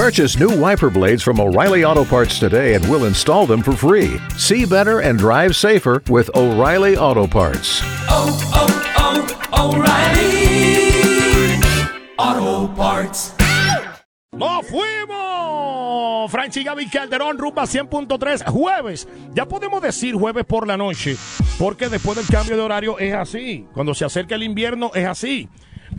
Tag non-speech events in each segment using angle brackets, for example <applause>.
Purchase new wiper blades from O'Reilly Auto Parts today and we'll install them for free. See better and drive safer with O'Reilly Auto Parts. oh, oh, O'Reilly Auto Parts. ¡Nos fuimos! Franchi Gaby Calderón, rumba 100.3, jueves. Ya podemos decir jueves por la noche, porque después del cambio de horario es así. Cuando se acerca el invierno es así.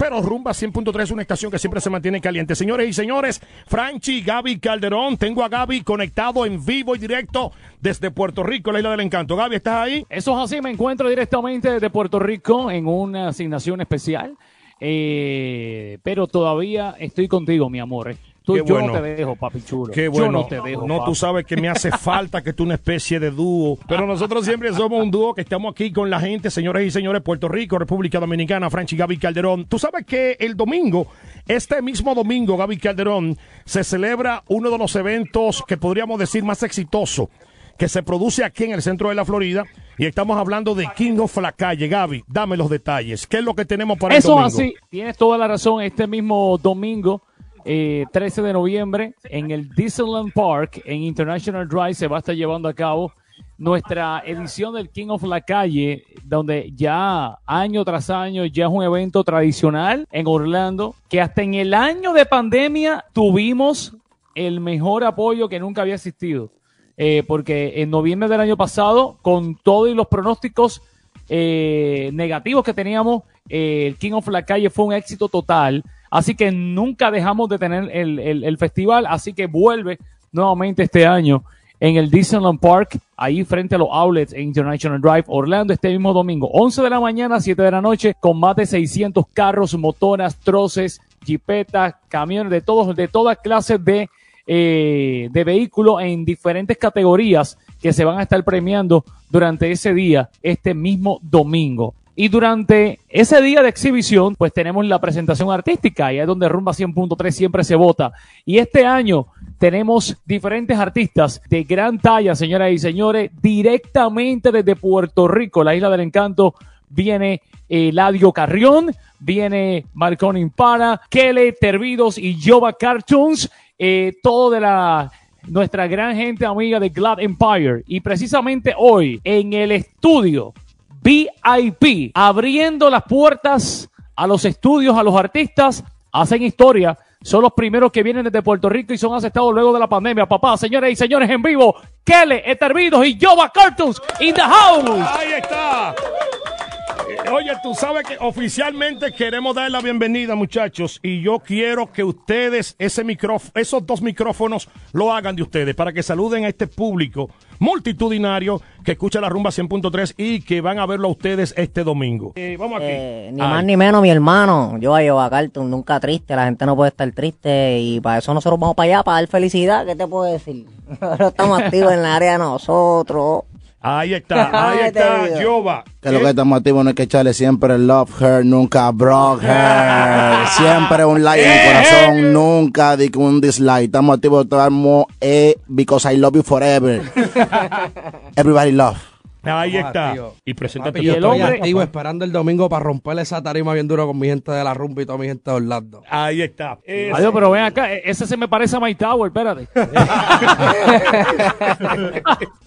Pero Rumba 100.3 es una estación que siempre se mantiene caliente. Señores y señores, Franchi Gaby Calderón. Tengo a Gaby conectado en vivo y directo desde Puerto Rico, la isla del encanto. Gaby, ¿estás ahí? Eso es así, me encuentro directamente desde Puerto Rico en una asignación especial, eh, pero todavía estoy contigo, mi amor. Tú, Qué yo bueno. no te dejo, papi chulo. Qué bueno. Yo no te dejo. No, papi. tú sabes que me hace <laughs> falta que tú una especie de dúo. Pero nosotros siempre somos un dúo que estamos aquí con la gente, señores y señores, Puerto Rico, República Dominicana, Franchi Gaby Calderón. Tú sabes que el domingo, este mismo domingo, Gaby Calderón, se celebra uno de los eventos que podríamos decir más exitoso que se produce aquí en el centro de la Florida. Y estamos hablando de King of la calle. Gaby, dame los detalles. ¿Qué es lo que tenemos para Eso el domingo? así, tienes toda la razón. Este mismo domingo, eh, 13 de noviembre, en el Disneyland Park, en International Drive, se va a estar llevando a cabo nuestra edición del King of la Calle, donde ya año tras año ya es un evento tradicional en Orlando, que hasta en el año de pandemia tuvimos el mejor apoyo que nunca había existido. Eh, porque en noviembre del año pasado, con todos los pronósticos eh, negativos que teníamos, eh, el King of la Calle fue un éxito total. Así que nunca dejamos de tener el, el- el festival. Así que vuelve nuevamente este año en el Disneyland Park, ahí frente a los outlets en International Drive, Orlando, este mismo domingo. 11 de la mañana, 7 de la noche, con más de 600 carros, motoras, troces, jipetas, camiones, de todos, de todas clases de, eh, de vehículos en diferentes categorías que se van a estar premiando durante ese día, este mismo domingo. Y durante ese día de exhibición, pues tenemos la presentación artística, y es donde Rumba 100.3 siempre se vota. Y este año tenemos diferentes artistas de gran talla, señoras y señores, directamente desde Puerto Rico, la isla del encanto. Viene Eladio Carrión, viene Marconi Impara, Kele Tervidos y Jova Cartoons, eh, todo de la nuestra gran gente amiga de Glad Empire. Y precisamente hoy, en el estudio VIP, abriendo las puertas a los estudios, a los artistas, hacen historia. Son los primeros que vienen desde Puerto Rico y son aceptados luego de la pandemia. Papá, señores y señores, en vivo, Kele, Etervidos y Jova Cartoons in the house. Ahí está. Oye, tú sabes que oficialmente queremos dar la bienvenida, muchachos, y yo quiero que ustedes ese micrófono, esos dos micrófonos lo hagan de ustedes para que saluden a este público multitudinario que escucha la rumba 100.3 y que van a verlo a ustedes este domingo. Eh, vamos aquí. Eh, ni Ay. más ni menos, mi hermano. Yo a Yoba Cartoon, nunca triste. La gente no puede estar triste. Y para eso nosotros vamos para allá, para dar felicidad. ¿Qué te puedo decir? <laughs> Nosotros estamos activos en la área de nosotros. Ahí está, <laughs> ahí está. Yoba. Que lo que estamos activos no hay que echarle siempre love her, nunca broke <laughs> her. Siempre un like en el <laughs> corazón, nunca di que un dislike. Estamos activos, estamos eh, because I love you forever. Everybody love. Ahí Vamos está. Y preséntate Papi, Y yo el estoy hombre- activo esperando el domingo para romperle esa tarima bien duro con mi gente de la rumba y toda mi gente de Orlando. Ahí está. Ese- Adiós, pero ven acá, e- ese se me parece a My Tower, espérate. <laughs>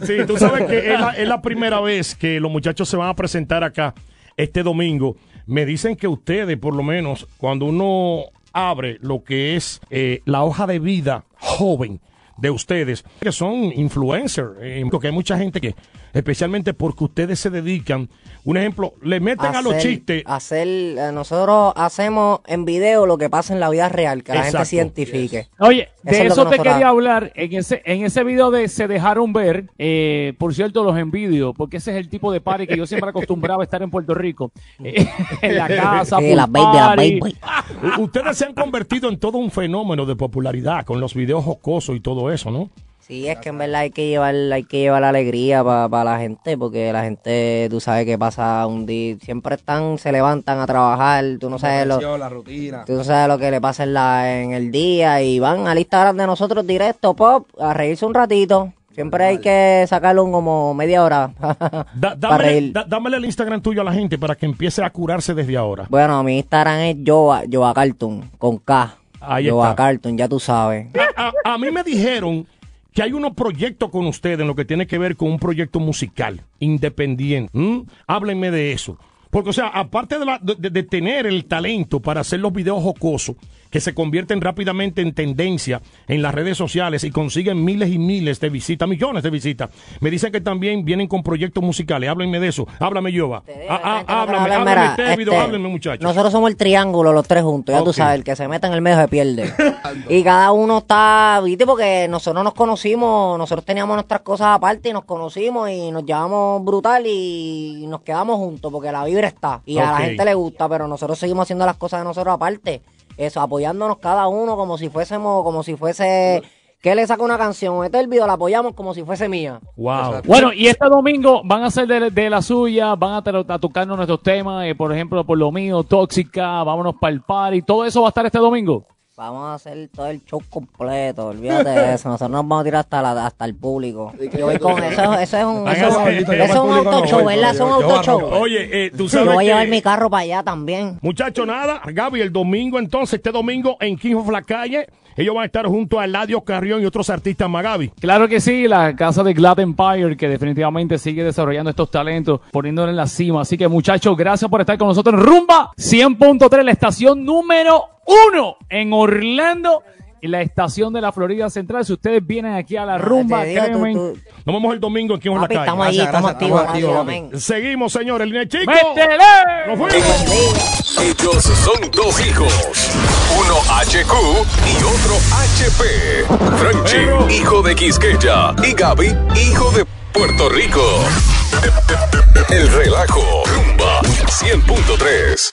Sí, tú sabes que es la, es la primera vez que los muchachos se van a presentar acá este domingo. Me dicen que ustedes, por lo menos, cuando uno abre lo que es eh, la hoja de vida joven de ustedes, que son influencers, eh, porque hay mucha gente que, especialmente porque ustedes se dedican, un ejemplo, le meten a los chistes. Hacer, eh, nosotros hacemos en video lo que pasa en la vida real, que la gente se identifique. Oye, Eso de es eso que te quería hablar. En ese, en ese video de Se Dejaron Ver, eh, por cierto, los envidio, porque ese es el tipo de party que yo siempre acostumbraba a estar en Puerto Rico. Eh, <laughs> en la casa, <laughs> Sí, las baby, party. baby. Ustedes se han convertido en todo un fenómeno de popularidad con los videos jocosos y todo eso, ¿no? Sí, es que en verdad hay que llevar, hay que llevar la alegría para la gente, porque la gente, tú sabes que pasa un día, siempre están, se levantan a trabajar, tú no sabes lo, La rutina. tú no sabes lo que le pasa en, la, en el día y van al Instagram de nosotros directo, pop, a reírse un ratito. Siempre hay que sacarlo un como media hora <laughs> Da- para dámele, reír. da- dámele el Instagram tuyo a la gente para que empiece a curarse desde ahora. Bueno, mi Instagram es Joa, Joa Cartoon, con K. Ahí Yo a está. Carlton, ya tú sabes. A, a- a mí me dijeron que hay unos proyectos con ustedes en lo que tiene que ver con un proyecto musical independiente. ¿m? Háblenme de eso. Porque, o sea, aparte de, la- de- de tener el talento para hacer los videos jocosos, que se convierten rápidamente en tendencia en las redes sociales y consiguen miles y miles de visitas, millones de visitas, me dicen que también vienen con proyectos musicales. Háblenme de eso. Háblame, Yoba. Ah, ah, Háblame, este, háblenme, muchachos. Nosotros somos el triángulo, los tres juntos, ya tú Ok. sabes, el que se meta en el medio se pierde. <laughs> y cada uno está, viste, porque nosotros nos conocimos, nosotros teníamos nuestras cosas aparte y nos conocimos y nos llevamos brutal y nos quedamos juntos porque la vibra está y a Ok. la gente le gusta, pero nosotros seguimos haciendo las cosas de nosotros aparte. Eso, apoyándonos cada uno como si fuésemos, como si fuese... Que le saca una canción, este es el video, la apoyamos como si fuese mía. Wow. Bueno, y este domingo van a hacer de, de la suya, van a, tra- a tocarnos nuestros temas, eh, por ejemplo, por lo mío, Tóxica, vámonos para el party, todo eso va a estar este domingo. Vamos a hacer todo el show completo, olvídate de eso. Nosotros nos vamos a tirar hasta, la- hasta el público. Yo voy con eso, eso es un, eso, eso yo es un auto show, voy, ¿verdad? yo- Es un yo auto show. Oye, eh, tú Yo sabes voy a llevar que- mi carro para allá también. Muchacho, nada. Gaby, el domingo entonces, este domingo en King of la Calle, ellos van a estar junto a Eladio Carrión y otros artistas Gaby. Claro que sí, la casa de Glad Empire que definitivamente sigue desarrollando estos talentos, poniéndolo en la cima. Así que muchachos, gracias por estar con nosotros en Rumba 100.3, la estación número uno en Orlando y la estación de la Florida Central. Si ustedes vienen aquí a la Rumba, digo, tú- Nos vemos el domingo en King of la Calle. estamos Gracias, estamos activos, activos. Seguimos, señores. Línea chico. ¡Métele! ¡Nos fuimos! Ellos son dos hijos. HQ y otro HP. Frenchy, hijo de Quisqueya. Y Gaby, hijo de Puerto Rico. El relajo. Rumba 100.3.